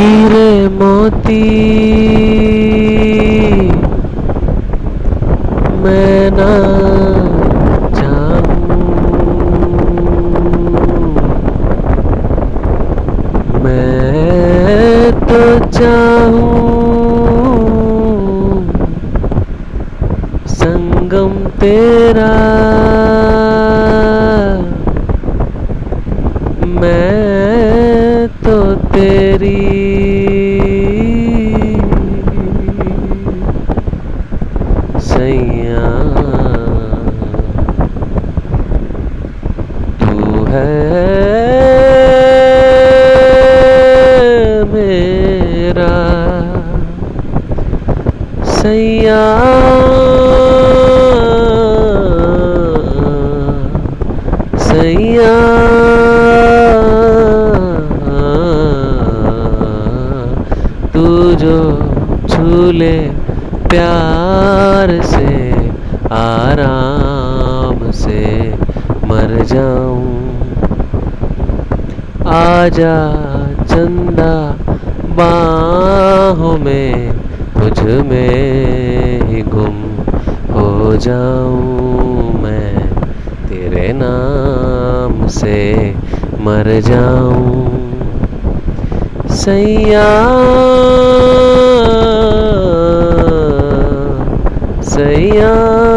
हीरे मोती। मैं ना तो चाहूँ संगम तेरा। मैं तो तेरी सैया तू है मेरा सैया। सैया। तू जो झूले प्यार से, आराम से मर जाऊँ। आजा चंदा बाहों में, तुझ में ही गुम हो जाऊँ मैं। तेरे नाम से मर जाऊँ। सैया सैया